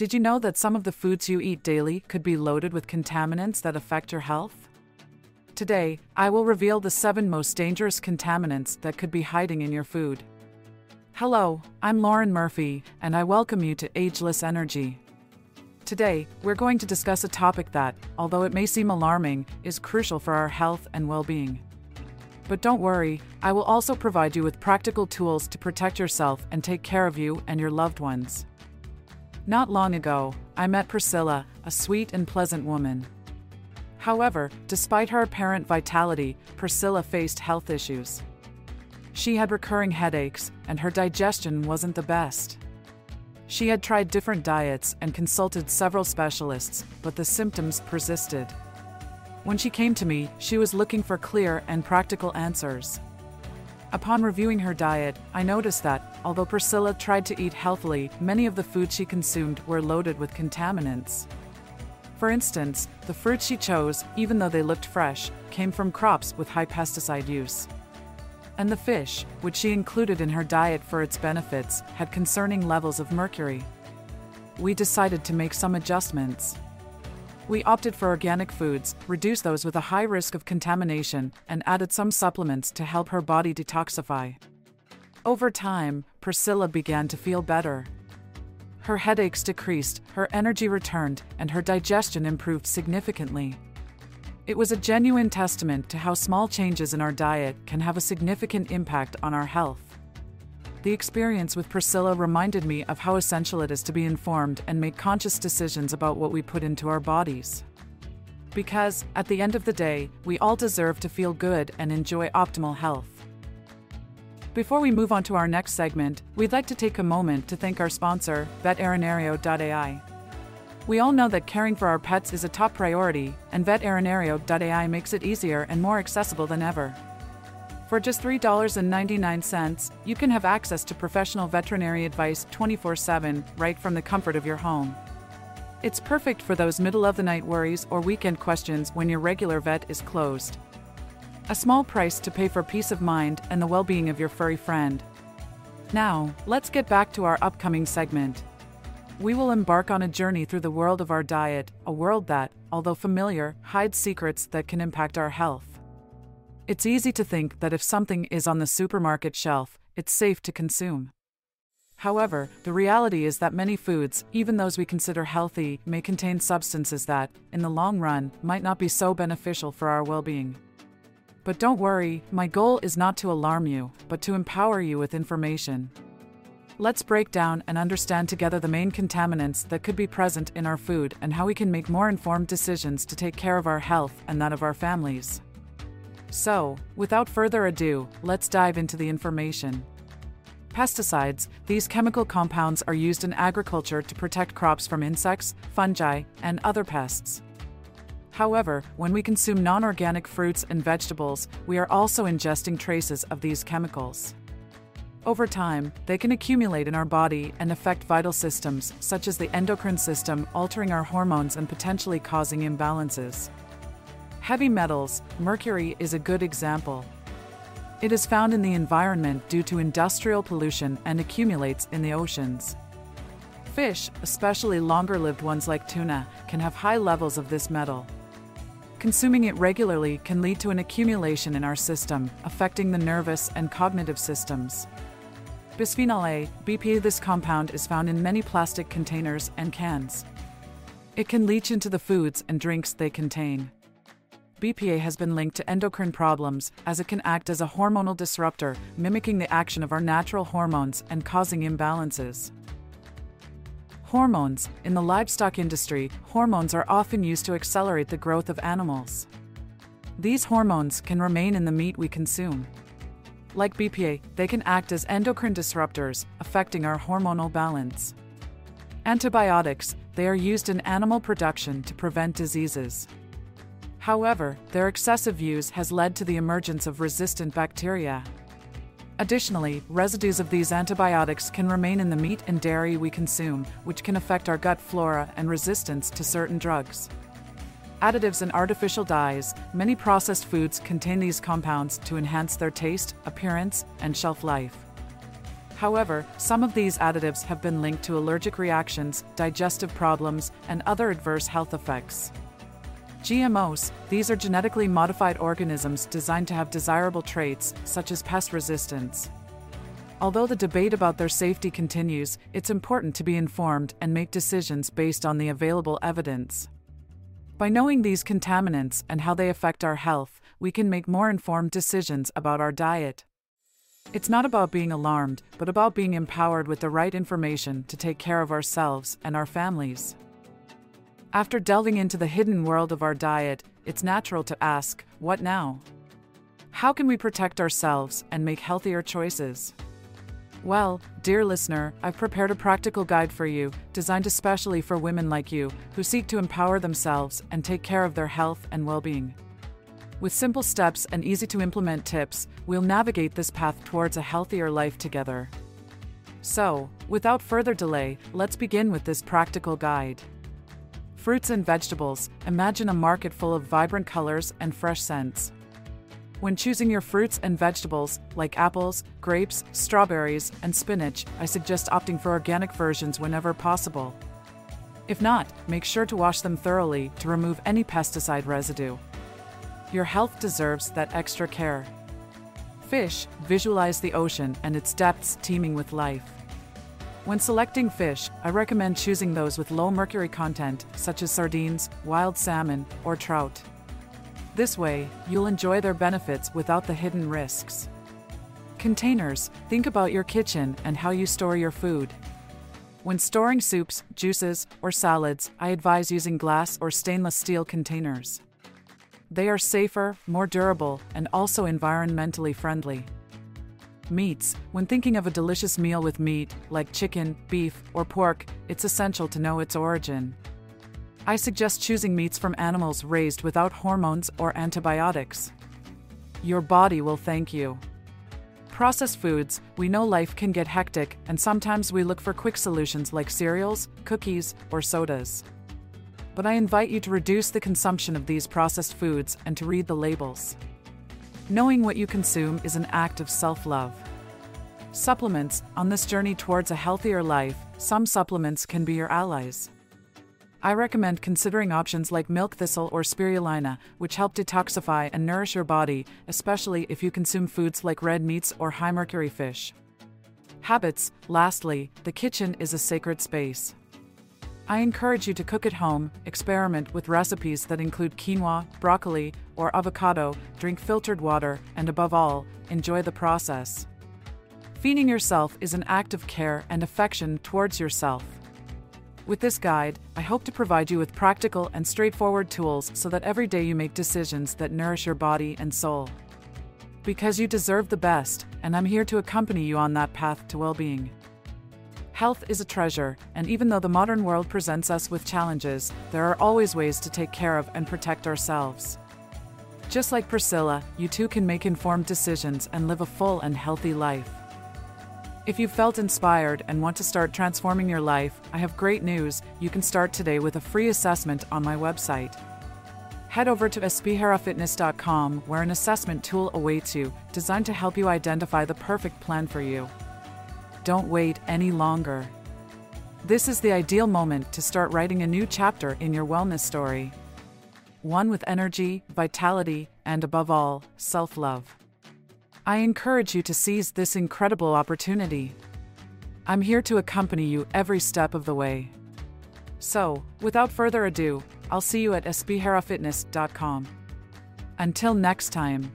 Did you know that some of the foods you eat daily could be loaded with contaminants that affect your health? Today, I will reveal the seven most dangerous contaminants that could be hiding in your food. Hello, I'm Lauren Murphy, and I welcome you to Ageless Energy. Today, we're going to discuss a topic that, although it may seem alarming, is crucial for our health and well being. But don't worry, I will also provide you with practical tools to protect yourself and take care of you and your loved ones. Not long ago, I met Priscila, a sweet and pleasant woman. However, despite her apparent vitality, Priscila faced health issues. She had recurring headaches, and her digestion wasn't the best. She had tried different diets and consulted several specialists, but the symptoms persisted. When she came to me, she was looking for clear and practical answers. Upon reviewing her diet, I noticed that, although Priscila tried to eat healthily, many of the foods she consumed were loaded with contaminants. For instance, the fruits she chose, even though they looked fresh, came from crops with high pesticide use. And the fish, which she included in her diet for its benefits, had concerning levels of mercury. We decided to make some adjustments. We opted for organic foods, reduced those with a high risk of contamination, and added some supplements to help her body detoxify. Over time, Priscila began to feel better. Her headaches decreased, her energy returned, and her digestion improved significantly. It was a genuine testament to how small changes in our diet can have a significant impact on our health. The experience with Priscila reminded me of how essential it is to be informed and make conscious decisions about what we put into our bodies. Because, at the end of the day, we all deserve to feel good and enjoy optimal health. Before we move on to our next segment, we'd like to take a moment to thank our sponsor, Veterinario.ai. We all know that caring for our pets is a top priority, and Veterinario.ai makes it easier and more accessible than ever. For just $3.99, you can have access to professional veterinary advice 24 7 right from the comfort of your home. It's perfect for those middle of the night worries or weekend questions when your regular vet is closed. A small price to pay for peace of mind and the well being of your furry friend. Now, let's get back to our upcoming segment. We will embark on a journey through the world of our diet, a world that, although familiar, hides secrets that can impact our health. It's easy to think that if something is on the supermarket shelf, it's safe to consume. However, the reality is that many foods, even those we consider healthy, may contain substances that, in the long run, might not be so beneficial for our well being. But don't worry, my goal is not to alarm you, but to empower you with information. Let's break down and understand together the main contaminants that could be present in our food and how we can make more informed decisions to take care of our health and that of our families. So, without further ado, let's dive into the information. Pesticides, these chemical compounds are used in agriculture to protect crops from insects, fungi, and other pests. However, when we consume non organic fruits and vegetables, we are also ingesting traces of these chemicals. Over time, they can accumulate in our body and affect vital systems, such as the endocrine system, altering our hormones and potentially causing imbalances. Heavy metals, mercury is a good example. It is found in the environment due to industrial pollution and accumulates in the oceans. Fish, especially longer lived ones like tuna, can have high levels of this metal. Consuming it regularly can lead to an accumulation in our system, affecting the nervous and cognitive systems. Bisphenol A, BPA, this compound is found in many plastic containers and cans. It can leach into the foods and drinks they contain. BPA has been linked to endocrine problems as it can act as a hormonal disruptor, mimicking the action of our natural hormones and causing imbalances. Hormones In the livestock industry, hormones are often used to accelerate the growth of animals. These hormones can remain in the meat we consume. Like BPA, they can act as endocrine disruptors, affecting our hormonal balance. Antibiotics They are used in animal production to prevent diseases. However, their excessive use has led to the emergence of resistant bacteria. Additionally, residues of these antibiotics can remain in the meat and dairy we consume, which can affect our gut flora and resistance to certain drugs. Additives and artificial dyes many processed foods contain these compounds to enhance their taste, appearance, and shelf life. However, some of these additives have been linked to allergic reactions, digestive problems, and other adverse health effects. GMOs, these are genetically modified organisms designed to have desirable traits, such as pest resistance. Although the debate about their safety continues, it's important to be informed and make decisions based on the available evidence. By knowing these contaminants and how they affect our health, we can make more informed decisions about our diet. It's not about being alarmed, but about being empowered with the right information to take care of ourselves and our families. After delving into the hidden world of our diet, it's natural to ask, what now? How can we protect ourselves and make healthier choices? Well, dear listener, I've prepared a practical guide for you, designed especially for women like you, who seek to empower themselves and take care of their health and well being. With simple steps and easy to implement tips, we'll navigate this path towards a healthier life together. So, without further delay, let's begin with this practical guide. Fruits and vegetables, imagine a market full of vibrant colors and fresh scents. When choosing your fruits and vegetables, like apples, grapes, strawberries, and spinach, I suggest opting for organic versions whenever possible. If not, make sure to wash them thoroughly to remove any pesticide residue. Your health deserves that extra care. Fish, visualize the ocean and its depths teeming with life. When selecting fish, I recommend choosing those with low mercury content, such as sardines, wild salmon, or trout. This way, you'll enjoy their benefits without the hidden risks. Containers Think about your kitchen and how you store your food. When storing soups, juices, or salads, I advise using glass or stainless steel containers. They are safer, more durable, and also environmentally friendly. Meats When thinking of a delicious meal with meat, like chicken, beef, or pork, it's essential to know its origin. I suggest choosing meats from animals raised without hormones or antibiotics. Your body will thank you. Processed foods, we know life can get hectic, and sometimes we look for quick solutions like cereals, cookies, or sodas. But I invite you to reduce the consumption of these processed foods and to read the labels. Knowing what you consume is an act of self love. Supplements On this journey towards a healthier life, some supplements can be your allies. I recommend considering options like milk thistle or spirulina, which help detoxify and nourish your body, especially if you consume foods like red meats or high mercury fish. Habits Lastly, the kitchen is a sacred space. I encourage you to cook at home, experiment with recipes that include quinoa, broccoli, or avocado, drink filtered water, and above all, enjoy the process. Feeding yourself is an act of care and affection towards yourself. With this guide, I hope to provide you with practical and straightforward tools so that every day you make decisions that nourish your body and soul. Because you deserve the best, and I'm here to accompany you on that path to well being. Health is a treasure, and even though the modern world presents us with challenges, there are always ways to take care of and protect ourselves. Just like Priscila, you too can make informed decisions and live a full and healthy life. If you felt inspired and want to start transforming your life, I have great news. You can start today with a free assessment on my website. Head over to spherafitness.com where an assessment tool awaits you, designed to help you identify the perfect plan for you. Don't wait any longer. This is the ideal moment to start writing a new chapter in your wellness story. One with energy, vitality, and above all, self love. I encourage you to seize this incredible opportunity. I'm here to accompany you every step of the way. So, without further ado, I'll see you at spherafitness.com. Until next time.